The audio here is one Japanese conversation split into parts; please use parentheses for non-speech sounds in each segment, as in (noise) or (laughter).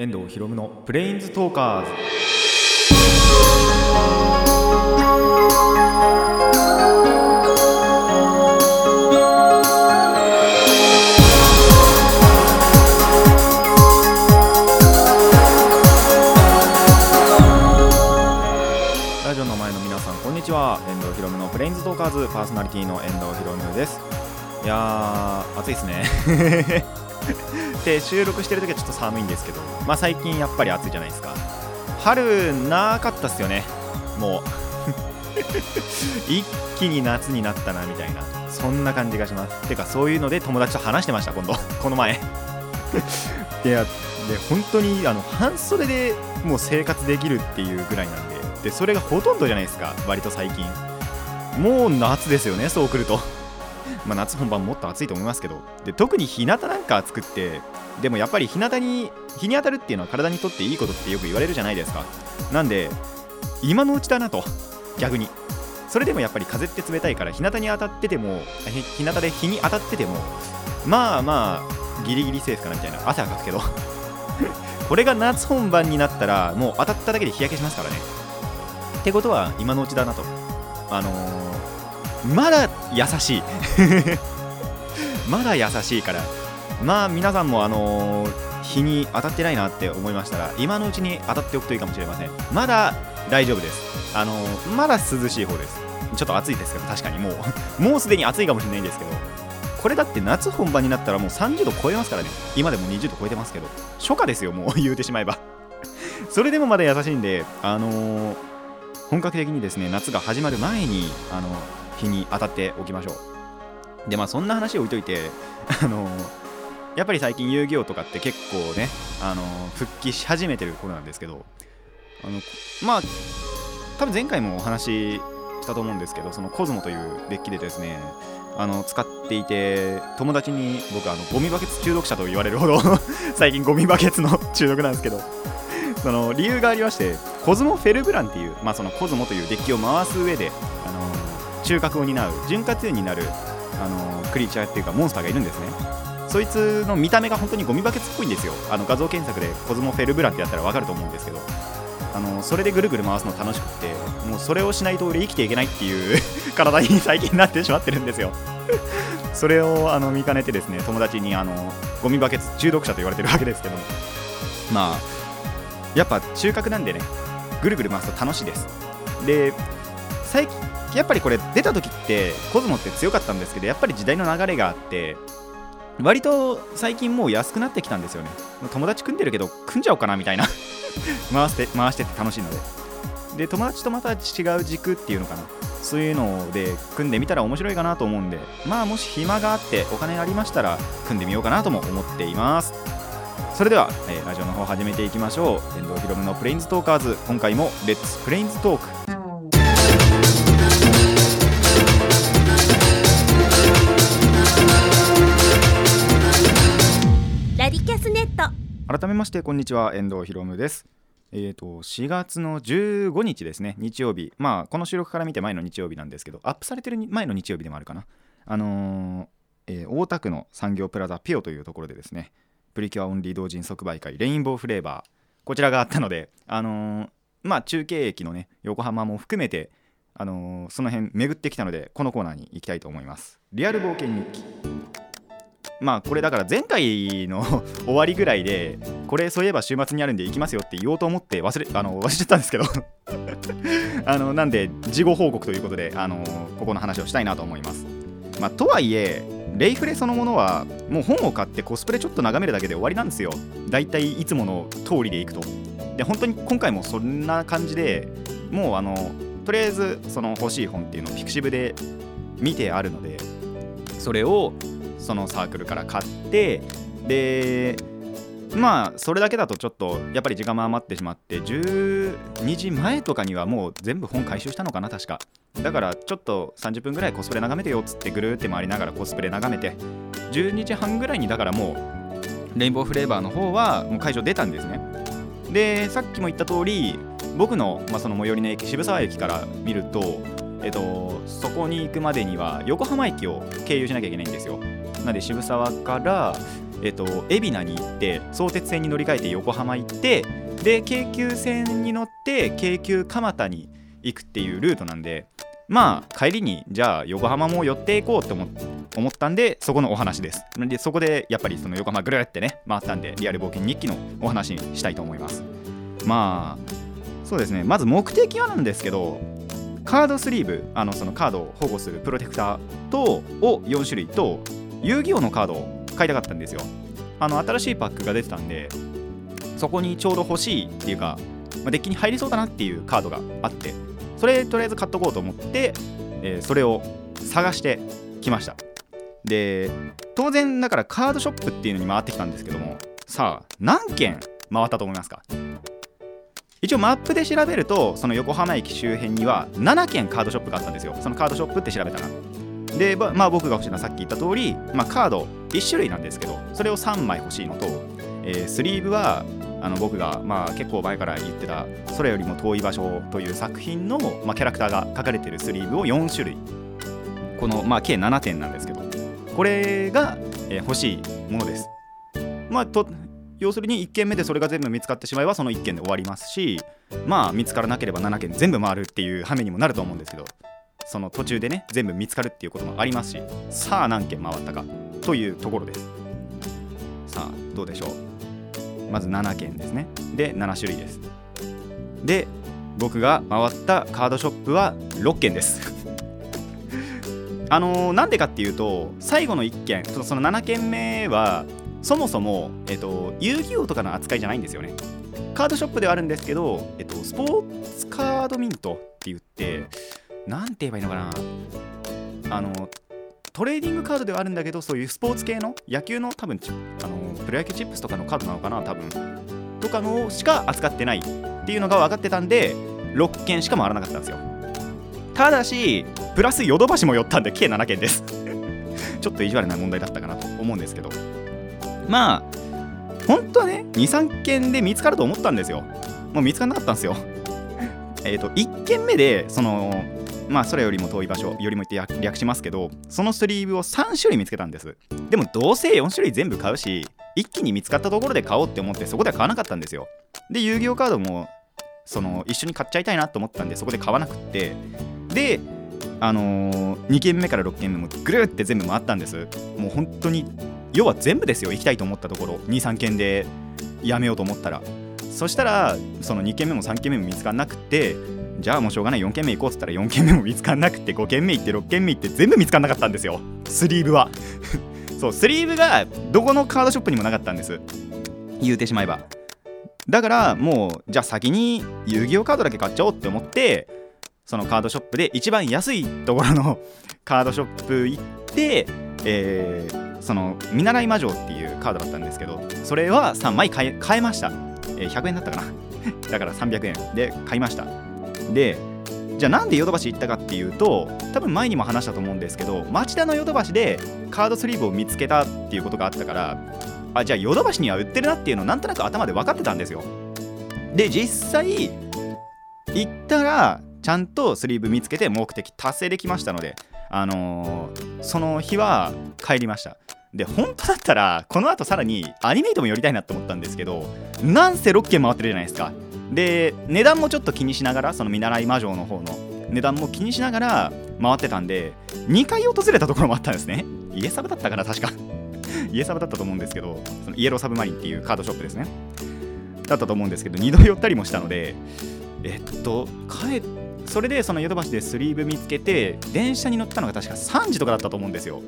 遠藤ひろむのプレインズトーカーズ。ラジオの前の皆さんこんにちは。遠藤ひろむのプレインズトーカーズパーソナリティの遠藤ひろむです。いやー暑いですね。で収録してる時はちょっと寒いんですけどまあ最近やっぱり暑いじゃないですか。春なかったっすよね。もう。(laughs) 一気に夏になったなみたいな。そんな感じがします。てかそういうので友達と話してました今度。この前。(laughs) いやで本当にあの半袖でもう生活できるっていうぐらいなんで。でそれがほとんどじゃないですか割と最近。もう夏ですよねそうくると。まあ夏本番もっと暑いと思いますけど。で特に日向なんか暑くってでもやっぱり日向に日に当たるっていうのは体にとっていいことってよく言われるじゃないですか。なんで今のうちだなと。逆に。それでもやっぱり風って冷たいから日向に当たってても日向で日に当たっててもまあまあギリギリセーフかなみたいな。汗はかくけど。(laughs) これが夏本番になったらもう当たっただけで日焼けしますからね。ってことは今のうちだなと。あのー、まだ優しい。(laughs) まだ優しいから。まあ皆さんもあのー日に当たってないなって思いましたら今のうちに当たっておくといいかもしれません。まだ大丈夫です。あのーまだ涼しい方です。ちょっと暑いですけど確かにもう。(laughs) もうすでに暑いかもしれないんですけどこれだって夏本番になったらもう30度超えますからね。今でも20度超えてますけど初夏ですよもう (laughs) 言うてしまえば。それでもまだ優しいんであのー本格的にですね夏が始まる前にあの日に当たっておきましょう。でまあそんな話を置いといて (laughs) あのやっぱり最近遊戯王とかって結構ねあの復帰し始めてる頃なんですけどあのまあ多分前回もお話したと思うんですけどそのコズモというデッキでですねあの使っていて友達に僕あのゴミバケツ中毒者と言われるほど (laughs) 最近ゴミバケツの (laughs) 中毒なんですけどその理由がありましてコズモフェルブランっていう、まあ、そのコズモというデッキを回す上で、中核を担う潤滑油になる、あのクリーチャーっていうかモンスターがいるんですね。そいつの見た目が本当にゴミバケツっぽいんですよ。あの画像検索でコズモフェルブランってやったら分かると思うんですけど。あのそれでぐるぐる回すの楽しくってもうそれをしないと俺生きていけないっていう (laughs) 体に最近なってしまってるんですよ。(laughs) それをあの見かねてですね友達にあのゴミバケツ中毒者と言われてるわけですけども。まあやっぱ中核なんでねぐるぐる回すと楽しいです。で最近やっぱりこれ出た時ってコズモって強かったんですけどやっぱり時代の流れがあって割と最近もう安くなってきたんですよね。友達組んでるけど組んじゃおうかなみたいな。(laughs) 回して回してて楽しいので。で友達とまた違う軸っていうのかな。そういうので組んでみたら面白いかなと思うんで。まあもし暇があってお金ありましたら組んでみようかなとも思っています。それでは、えーラジオの方始めていきましょう。遠藤ひろむのプレインズトーカーズ。今回もレッツプレインズトーク。めましてこんにちは。遠藤ひろむです。えー、と4月の15日ですね。日曜日。まあこの収録から見て前の日曜日なんですけどアップされてる前の日曜日でもあるかな。あのーえー大田区の産業プラザピオというところでですねプリキュアオンリー同人即売会レインボーフレーバーこちらがあったのであのーまあ中継駅のね横浜も含めてあのーその辺巡ってきたのでこのコーナーに行きたいと思います。リアル冒険日記。まあこれだから前回の (laughs) 終わりぐらいでこれそういえば週末にあるんで行きますよって言おうと思って忘れあの忘れちゃったんですけど。(laughs) あのなんで事後報告ということであのここの話をしたいなと思います。まあとはいえレイフレそのものはもう本を買ってコスプレちょっと眺めるだけで終わりなんですよ。だいたいいつもの通りでいくと。で本当に今回もそんな感じでもうあのとりあえずその欲しい本っていうのをピクシブで見てあるのでそれをそのサークルから買ってでまあそれだけだとちょっとやっぱり時間も余ってしまって12時前とかにはもう全部本回収したのかな確か。だからちょっと30分ぐらいコスプレ眺めてよっつってぐるーって回りながらコスプレ眺めて12時半ぐらいにだからもうレインボーフレーバーの方はもう会場出たんですね。でさっきも言った通り僕の,、まあその最寄りの駅渋沢駅から見るとえっと、そこに行くまでには横浜駅を経由しなきゃいけないんですよ。なんで渋沢からえっと海老名に行って相鉄線に乗り換えて横浜行ってで京急線に乗って京急蒲田に行くっていうルートなんでまあ帰りにじゃあ横浜も寄っていこうって思思ったんでそこのお話です。でそこでやっぱりその横浜ぐるってね回ったんでリアル冒険日記のお話にしたいと思います。まあそうですね。まず目的はなんですけどカードスリーブあのそのカードを保護するプロテクターとを4種類と遊戯王のカードを買いたかったんですよ。あの新しいパックが出てたんでそこにちょうど欲しいっていうか、まあ、デッキに入りそうだなっていうカードがあってそれとりあえず買っとこうと思って、えー、それを探してきました。で当然だからカードショップっていうのに回ってきたんですけどもさあ何件回ったと思いますか？一応マップで調べるとその横浜駅周辺には7軒カードショップがあったんですよ。そのカードショップって調べたら。でまあ僕が欲しいのはさっき言った通り、まあ、カード1種類なんですけどそれを3枚欲しいのと、えー、スリーブはあの僕がまあ結構前から言ってた「それよりも遠い場所」という作品の、まあ、キャラクターが書かれてるスリーブを4種類。この、まあ、計7点なんですけどこれが、えー、欲しいものです。まあと要するに1件目でそれが全部見つかってしまえばその1件で終わりますしまあ見つからなければ7件全部回るっていう羽目にもなると思うんですけどその途中でね全部見つかるっていうこともありますしさあ何件回ったかというところです。さあどうでしょう。まず7件ですね。で7種類です。で僕が回ったカードショップは6件です。(laughs) あのー、なんでかっていうと最後の1件その7件目はそもそも、えっと、遊戯王とかの扱いじゃないんですよね。カードショップではあるんですけど、えっと、スポーツカードミントって言って、なんて言えばいいのかな？あの、トレーディングカードではあるんだけど、そういうスポーツ系の野球の多分、あのプロ野球チップスとかのカードなのかな、多分。とかのしか扱ってないっていうのが分かってたんで、6件しか回らなかったんですよ。ただし、プラスヨドバシも寄ったんで、計7件です (laughs) ちょっと意地悪な問題だったかなと思うんですけど。まあ本当はね23件で見つかると思ったんですよもう見つからなかったんですよえっと1件目でそのまあそれよりも遠い場所よりも言って略しますけどそのスリーブを3種類見つけたんです。でもどうせ4種類全部買うし一気に見つかったところで買おうって思ってそこでは買わなかったんですよ。で遊戯王カードもその一緒に買っちゃいたいなと思ったんでそこで買わなくって。であのー、2軒目から6軒目もぐるって全部回ったんです。もう本当に要は全部ですよ行きたいと思ったところ。23軒でやめようと思ったら。そしたらその2軒目も3軒目も見つからなくてじゃあもうしょうがない。4軒目行こうっつったら4軒目も見つからなくて5軒目行って6軒目行って全部見つからなかったんですよ。スリーブは。(laughs) そうスリーブがどこのカードショップにもなかったんです。言うてしまえば。だからもうじゃあ先に遊戯王カードだけ買っちゃおうって思ってそのカードショップで一番安いところの (laughs) カードショップ行ってえー、その見習い魔女っていうカードだったんですけどそれは3枚買え買えました、えー、100円だったかな。(laughs) だから300円で買いました。でじゃあなんでヨドバシ行ったかっていうと多分前にも話したと思うんですけど町田のヨドバシでカードスリーブを見つけたっていうことがあったからあじゃあヨドバシには売ってるなっていうのをなんとなく頭で分かってたんですよ。で実際行ったらちゃんとスリーブ見つけて目的達成できましたのであのー、その日は帰りました。で本当だったらこの後さらにアニメイトも寄りたいなって思ったんですけどなんせ6件回ってるじゃないですか。で値段もちょっと気にしながらその見習い魔女の方の値段も気にしながら回ってたんで2回訪れたところもあったんですね。家サブだったかな確か。(laughs) 家サブだったと思うんですけどそのイエローサブマリンっていうカードショップですね。だったと思うんですけど2度寄ったりもしたのでえっと帰ってそれでそのヨドバシでスリーブ見つけて電車に乗ったのが確か3時とかだったと思うんですよ。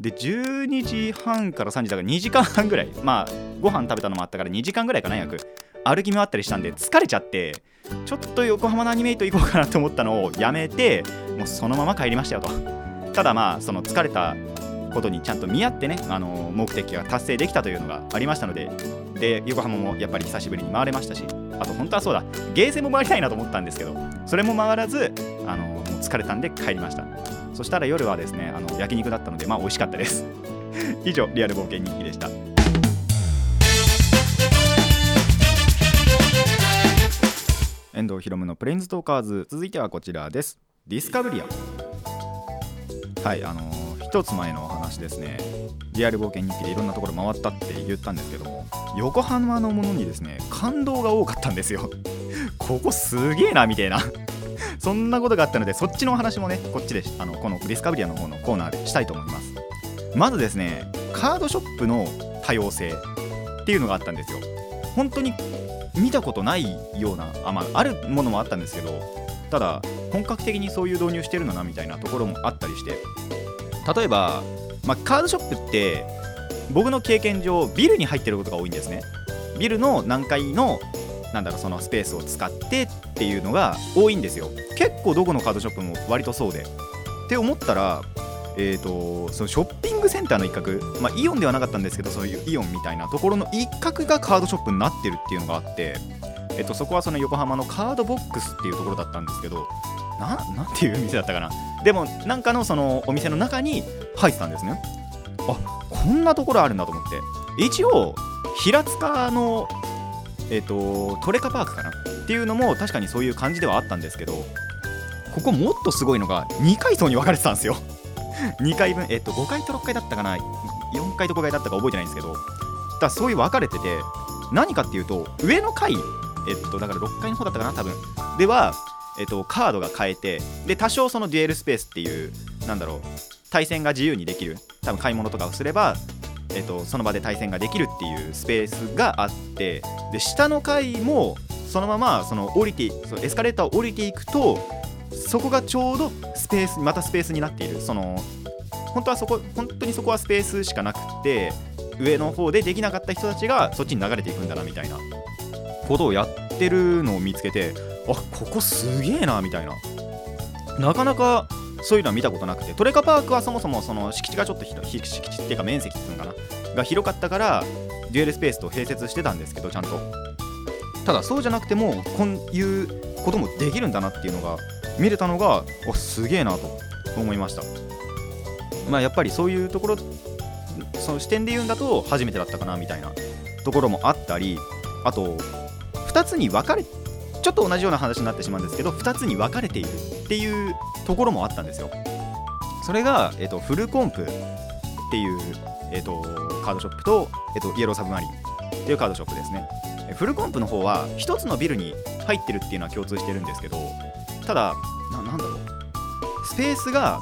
で12時半から3時だから2時間半ぐらい。まあご飯食べたのもあったから2時間ぐらいかな約。歩き回ったりしたんで疲れちゃってちょっと横浜のアニメイト行こうかなと思ったのをやめてもうそのまま帰りましたよと。ただまあその疲れたことにちゃんと見合ってねあの目的が達成できたというのがありましたのでで横浜もやっぱり久しぶりに回れましたしあと本当はそうだゲーセンも回りたいなと思ったんですけどそれも回らずあのもう疲れたんで帰りました。そしたら夜はですねあの焼肉だったのでまあ美味しかったです。以上リアル冒険日記でした。遠藤寛歩のプレインズトーカーズ。続いてはこちらです。ディスカブリア。はいあのー、一つ前のお話ですね。リアル冒険日記でいろんなところ回ったって言ったんですけども横浜のものにですね感動が多かったんですよ。(laughs) ここすげえなみたいな。(laughs) そんなことがあったのでそっちのお話もねこっちであのこのディスカブリアの方のコーナーでしたいと思います。まずですねカードショップの多様性っていうのがあったんですよ。本当に見たことないようなあ,、まあ、あるものもあったんですけどただ本格的にそういう導入してるのなみたいなところもあったりして。例えば、まあ、カードショップって僕の経験上ビルに入ってることが多いんですね。ビルの何階のなんだろうそのスペースを使ってっていうのが多いんですよ。結構どこのカードショップも割とそうで。って思ったらえーと、そのショッピングセンターの一角、まあ、イオンではなかったんですけどそういうイオンみたいなところの一角がカードショップになってるっていうのがあって、えーと、そこはその横浜のカードボックスっていうところだったんですけどななんていう店だったかな。でもなんかのそのお店の中に入ってたんですね。あこんなところあるんだと思って。一応平塚のえっ、ー、とトレカパークかな。っていうのも確かにそういう感じではあったんですけどここもっとすごいのが2階層に分かれてたんですよ。2階分えっ、と5階と6階だったかな。4階と5階だったか覚えてないんですけど。だそういう分かれてて何かっていうと上の階えっ、とだから6階の方だったかな多分。ではえっと、カードが変えてで多少そのデュエルスペースっていうなんだろう対戦が自由にできる。多分買い物とかをすれば、えっと、その場で対戦ができるっていうスペースがあってで下の階もそのままその降りてそのエスカレーターを降りていくとそこがちょうどスペースまたスペースになっている。その本当はそこ本当にそこはスペースしかなくて上の方でできなかった人たちがそっちに流れていくんだなみたいなことをやってるのを見つけてあここすげえなみたいな。なかなかそういうのは見たことなくてトレカパークはそもそもその敷地がちょっと敷地っていうか面積っていうのかな？が広かったからデュエルスペースと併設してたんですけどちゃんと。ただそうじゃなくてもこういうこともできるんだなっていうのが見れたのがおすげえなと思いました。まあやっぱりそういうところその視点で言うんだと初めてだったかなみたいなところもあったりあと2つに分かれちょっと同じような話になってしまうんですけど2つに分かれているっていうところもあったんですよ。それが、えーと、フルコンプっていう、えーと、カードショップと,、えーと、イエローサブマリンっていうカードショップですね。フルコンプの方は1つのビルに入ってるっていうのは共通してるんですけどただななんだろう。スペースが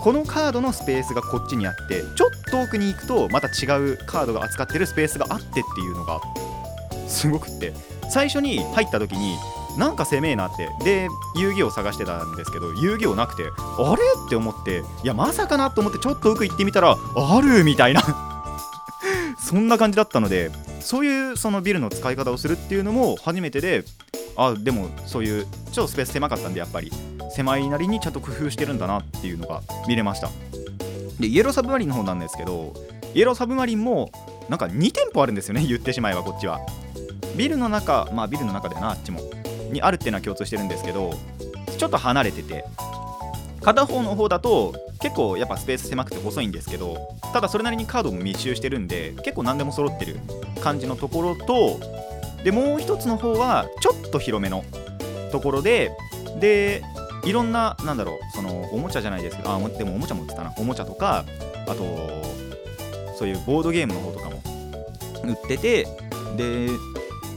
このカードのスペースがこっちにあってちょっと奥に行くとまた違うカードが扱ってるスペースがあってっていうのがすごくって。最初に入った時になんか攻めえなって。で遊戯王探してたんですけど遊戯王なくてあれ？って思っていやまさかなと思ってちょっと奥行ってみたらあるみたいな。そんな感じだったのでそういうそのビルの使い方をするっていうのも初めてであでもそういうちょっとスペース狭かったんでやっぱり狭いなりにちゃんと工夫してるんだなっていうのが見れました。でイエローサブマリンの方なんですけどイエローサブマリンもなんか2店舗あるんですよね (laughs) 言ってしまえばこっちは。ビルの中まあビルの中だよなあっちも。にあるっていうのは共通してるんですけどちょっと離れてて。片方の方だと結構やっぱスペース狭くて細いんですけどただそれなりにカードも密集してるんで結構何でも揃ってる感じのところとでもう一つの方はちょっと広めのところででいろんななんだろうそのおもちゃじゃないですけどあでもおもちゃも売ってたなおもちゃとかあとそういうボードゲームの方とかも売っててで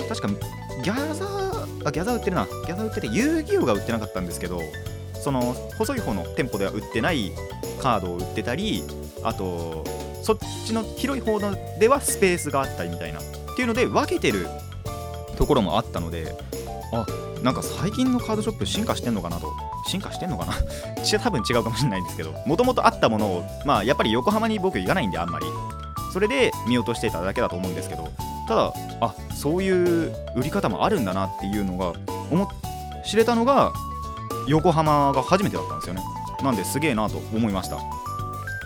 確かギャザーあギャザー売ってるな。ギャザー売ってて遊戯王が売ってなかったんですけどその細い方の店舗では売ってないカードを売ってたりあとそっちの広い方ではスペースがあったりみたいなっていうので分けてるところもあったのであなんか最近のカードショップ進化してんのかなと。進化してんのかな？(laughs) 多分違うかもしれないんですけどもともとあったものをまあやっぱり横浜に僕行かないんであんまり。それで見落としていただけだと思うんですけどただあそういう売り方もあるんだなっていうのが思知れたのが横浜が初めてだったんですよね。なんですげえなと思いました。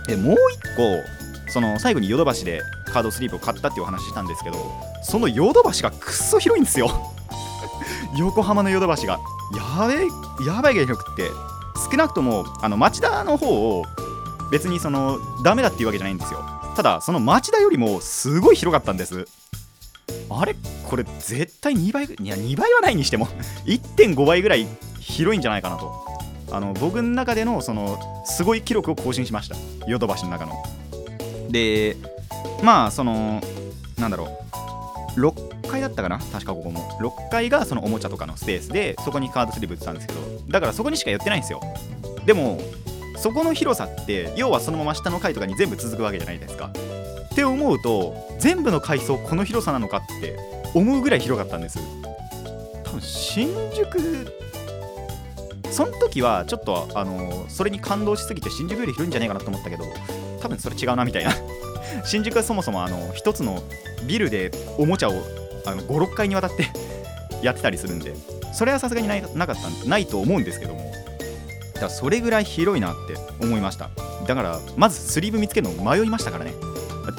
でもう一個その最後にヨドバシでカードスリープを買ったっていうお話したんですけどそのヨドバシがくっそ広いんですよ。(laughs) 横浜のヨドバシが。やべえやばいが広くって。少なくともあの町田の方を別にそのダメだっていうわけじゃないんですよ。ただその町田よりもすごい広かったんです。あれ？これ絶対2倍いや2倍はないにしても。(laughs) 1.5倍ぐらい広いんじゃないかなと。あの僕の中でのそのすごい記録を更新しました。ヨドバシの中の。でまあそのなんだろう。6階だったかな？確かここも。6階がそのおもちゃとかのスペースでそこにカードスリーブ売ってたんですけど。だからそこにしか寄ってないんですよ。でもそこの広さって要はそのまま下の階とかに全部続くわけじゃないですか。って思うと全部の階層この広さなのかって思うぐらい広かったんです。多分新宿その時はちょっとあのそれに感動しすぎて新宿より広いんじゃないかなと思ったけど多分それ違うなみたいな。新宿はそもそもあの一つのビルでおもちゃを56階にわたってやってたりするんでそれはさすがにないなかったないと思うんですけどもだそれぐらい広いなって思いました。だからまずスリーブ見つけるの迷いましたからね。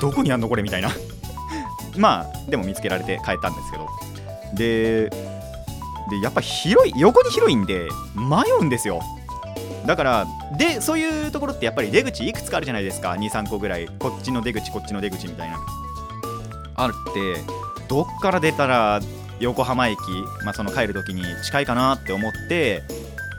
どこにあんのこれみたいな。(laughs) まあでも見つけられて帰ったんですけど。ででやっぱ広い横に広いんで迷うんですよ。だからでそういうところってやっぱり出口いくつかあるじゃないですか。23個ぐらい。こっちの出口こっちの出口みたいな。あるってどっから出たら横浜駅、まあ、その帰る時に近いかなって思って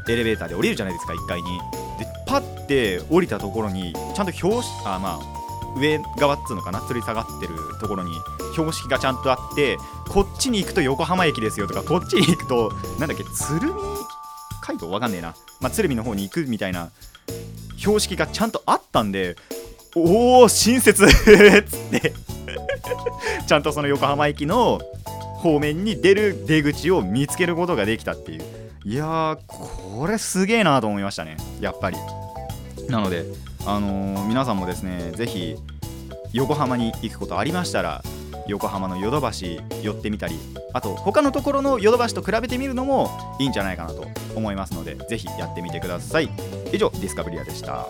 エレベーターで降りるじゃないですか1階に。でパッて降りたところにちゃんと標識あまあ上側っつうのかな？吊り下がってるところに標識がちゃんとあってこっちに行くと横浜駅ですよとかこっちに行くとなんだっけ鶴見街道わかんねえな、まあ、鶴見の方に行くみたいな標識がちゃんとあったんでおお親切。っ (laughs) つって。(laughs) ちゃんとその横浜駅の方面に出る出口を見つけることができたっていう。いやこれすげえなと思いましたね。やっぱり。なのであのー皆さんもですねぜひ横浜に行くことありましたら横浜のヨドバシ寄ってみたりあと他のところのヨドバシと比べてみるのもいいんじゃないかなと思いますのでぜひやってみてください。以上ディスカブリアでした。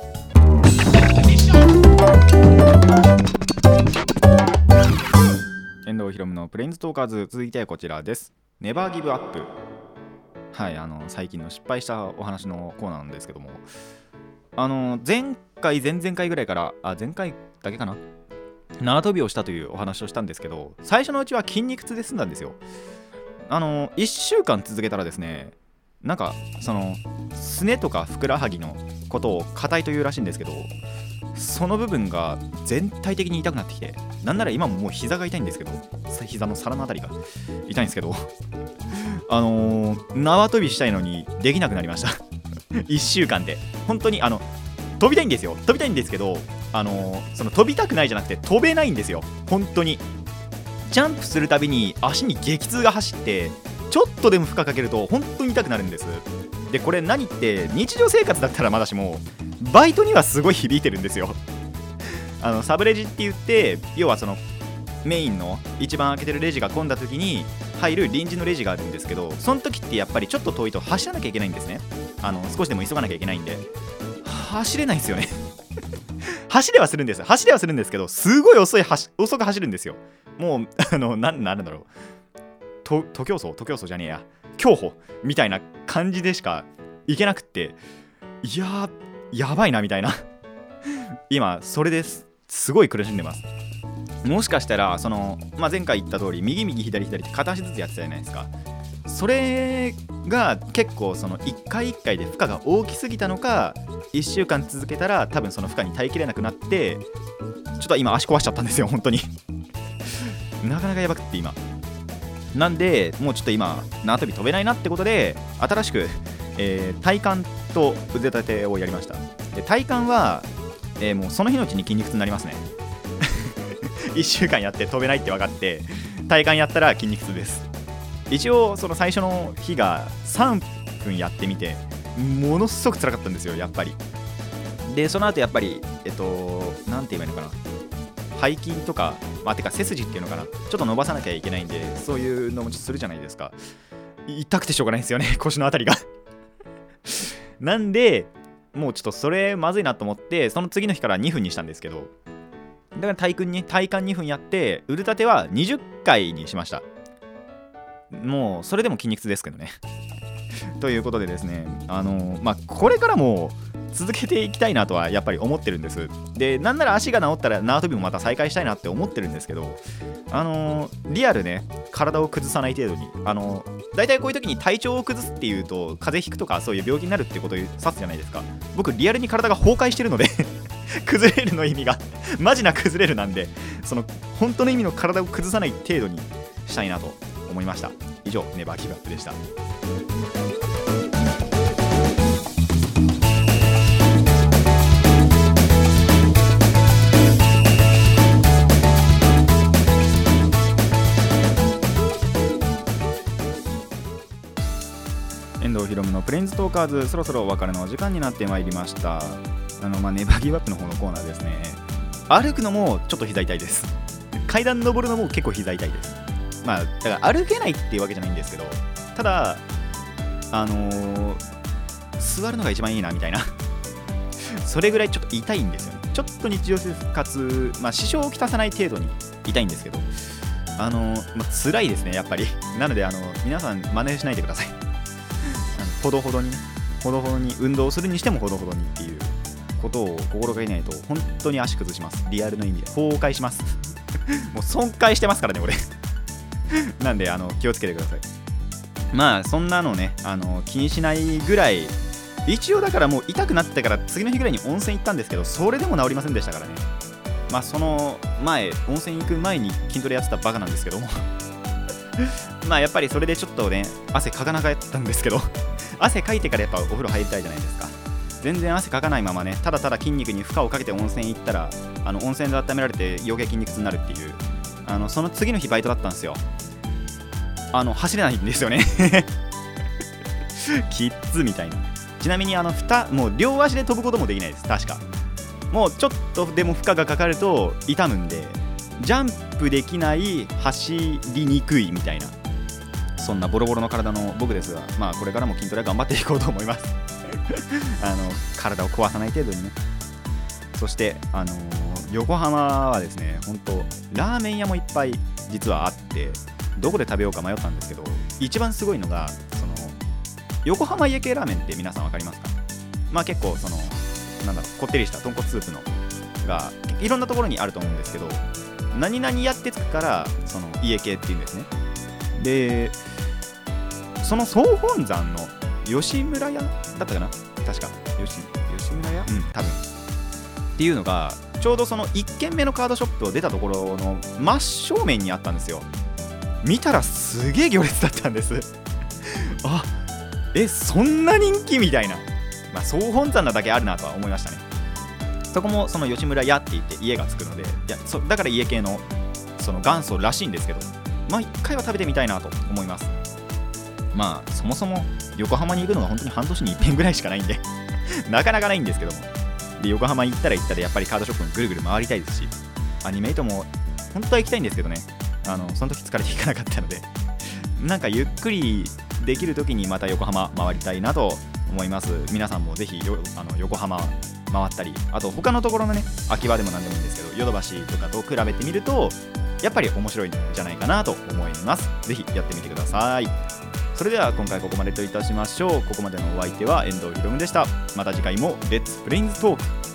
遠藤ひろむのプレインズトーカーズ続いてはこちらです。ネバーギブアップ。はいあの最近の失敗したお話のコーナーなんですけども。あの前回前々回ぐらいからあ前回だけかな縄跳びをしたというお話をしたんですけど最初のうちは筋肉痛で済んだんですよ。あの1週間続けたらですねなんかそのすねとかふくらはぎのことを硬いというらしいんですけどその部分が全体的に痛くなってきてなんなら今ももう膝が痛いんですけど膝の皿のあたりが痛いんですけどあのー縄跳びしたいのにできなくなりました。1週間で。本当にあの飛びたいんですよ。飛びたいんですけどあのーその飛びたくないじゃなくて飛べないんですよ。本当に。ジャンプするたびに足に激痛が走ってちょっとでも負荷かけると本当に痛くなるんです。でこれ何って日常生活だったらまだしもバイトにはすごい響いてるんですよ。あのサブレジって言って要はそのメインの一番開けてるレジが混んだ時に入る臨時のレジがあるんですけどその時ってやっぱりちょっと遠いと走らなきゃいけないんですね。あの少しでも急がなきゃいけないんで。走れないんですよね。(laughs) 走れはするんです走れはするんですけどすごい遅い走遅く走るんですよ。もう (laughs) あのなんなんだろう。徒競走？徒競走じゃねえや。競歩？みたいな感じでしか行けなくって。いややばいなみたいな。今それです。すごい苦しんでます。もしかしたらその、まあ、前回言った通り右右左左って片足ずつやってたじゃないですか。それが結構その1回1回で負荷が大きすぎたのか1週間続けたら多分その負荷に耐えきれなくなってちょっと今足壊しちゃったんですよ本当に。(laughs) なかなかやばくって今。なんでもうちょっと今縄跳び飛べないなってことで新しく、えー体幹と腕立てをやりました。で体幹は、えーもうその日のうちに筋肉痛になりますね。(laughs) 1週間やって飛べないって分かって体幹やったら筋肉痛です。一応その最初の日が3分やってみてものすごく辛かったんですよやっぱり。でその後やっぱりえっとなんて言えばいいのかな。背筋とかまあてか背筋っていうのかな。ちょっと伸ばさなきゃいけないんでそういうのもするじゃないですか。痛くてしょうがないんですよね (laughs) 腰のあたりが。なんでもうちょっとそれまずいなと思ってその次の日から2分にしたんですけど。だから体訓に体幹2分やって腕立ては20回にしました。もうそれでも筋肉痛ですけどね。(laughs) ということでですねあのまあこれからも続けていきたいなとはやっぱり思ってるんです。でなんなら足が治ったら縄跳びもまた再開したいなって思ってるんですけどあのリアルね体を崩さない程度にあの大体こういう時に体調を崩すっていうと風邪ひくとかそういう病気になるってことを指すじゃないですか。僕リアルに体が崩壊してるので (laughs) 崩れるの意味がマジな崩れるなんでその本当の意味の体を崩さない程度にしたいなと思いました。以上ネバーギブアップでした。遠藤ひろむのプレインズトーカーズそろそろお別れのお時間になってまいりました。あのまあネバーギブアップの方のコーナーですね。歩くのもちょっと膝痛いです。階段登るのも結構膝痛いです。まあだから歩けないっていうわけじゃないんですけどただあのー座るのが一番いいなみたいな。(laughs) それぐらいちょっと痛いんですよね。ちょっと日常生活まあ支障をきたさない程度に痛いんですけどあのーまあ、辛いですねやっぱり。(laughs) なのであの皆さん真似しないでください。(laughs) ほどほどにね。ほどほどに運動するにしてもほどほどにっていう。ことを心がけないと本当に足崩します。リアルの意味で。崩壊します。もう損壊してますからね俺。(laughs) なんであの気をつけてください。まあそんなのねあの気にしないぐらい一応だからもう痛くなってから次の日ぐらいに温泉行ったんですけどそれでも治りませんでしたからね。まあその前温泉行く前に筋トレやってたバカなんですけども。(laughs) まあやっぱりそれでちょっとね汗かかなかったんですけど。(laughs) 汗かいてからやっぱお風呂入りたいじゃないですか。全然汗かかないままねただただ筋肉に負荷をかけて温泉行ったらあの温泉で温められて余計筋肉痛になるっていう。あのその次の日バイトだったんですよ。あの走れないんですよね。(laughs) キッズみたいな。ちなみにあのふたもう両足で飛ぶこともできないです。確か。もうちょっとでも負荷がかかると痛むんでジャンプできない走りにくいみたいな。そんなボロボロの体の僕ですがまあこれからも筋トレ頑張っていこうと思います。(laughs) あの体を壊さない程度にね。そしてあのー横浜はですね本当ラーメン屋もいっぱい実はあってどこで食べようか迷ったんですけど一番すごいのがその横浜家系ラーメンって皆さん分かりますか？まあ結構そのなんだろうこってりした豚骨スープのがいろんなところにあると思うんですけど何々やってつくからその家系っていうんですね。でその総本山の吉村屋だったかな？確か。吉吉村屋？うん多分。っていうのがちょうどその1軒目のカードショップを出たところの真正面にあったんですよ。見たらすげえ行列だったんです。(laughs) あえそんな人気みたいな。まあ総本山なだけあるなとは思いましたね。そこもその吉村屋って言って家がつくのでいやそだから家系のその元祖らしいんですけどまあ一回は食べてみたいなと思います。まあそもそも横浜に行くのが本当に半年に一遍ぐらいしかないんで (laughs) なかなかないんですけども。で横浜行ったら行ったらやっぱりカードショップもぐるぐる回りたいですしアニメイトも本当は行きたいんですけどね。あのその時疲れていかなかったので。(laughs) なんかゆっくりできる時にまた横浜回りたいなと思います。皆さんもぜひあの横浜回ったりあと他のところのね秋葉でも何でもいいんですけどヨドバシとかと比べてみるとやっぱり面白いんじゃないかなと思います。ぜひやってみてください。それでは今回ここまでといたしましょう。ここまでのお相手は遠藤ひろむでした。また次回もレッツプレインズトーク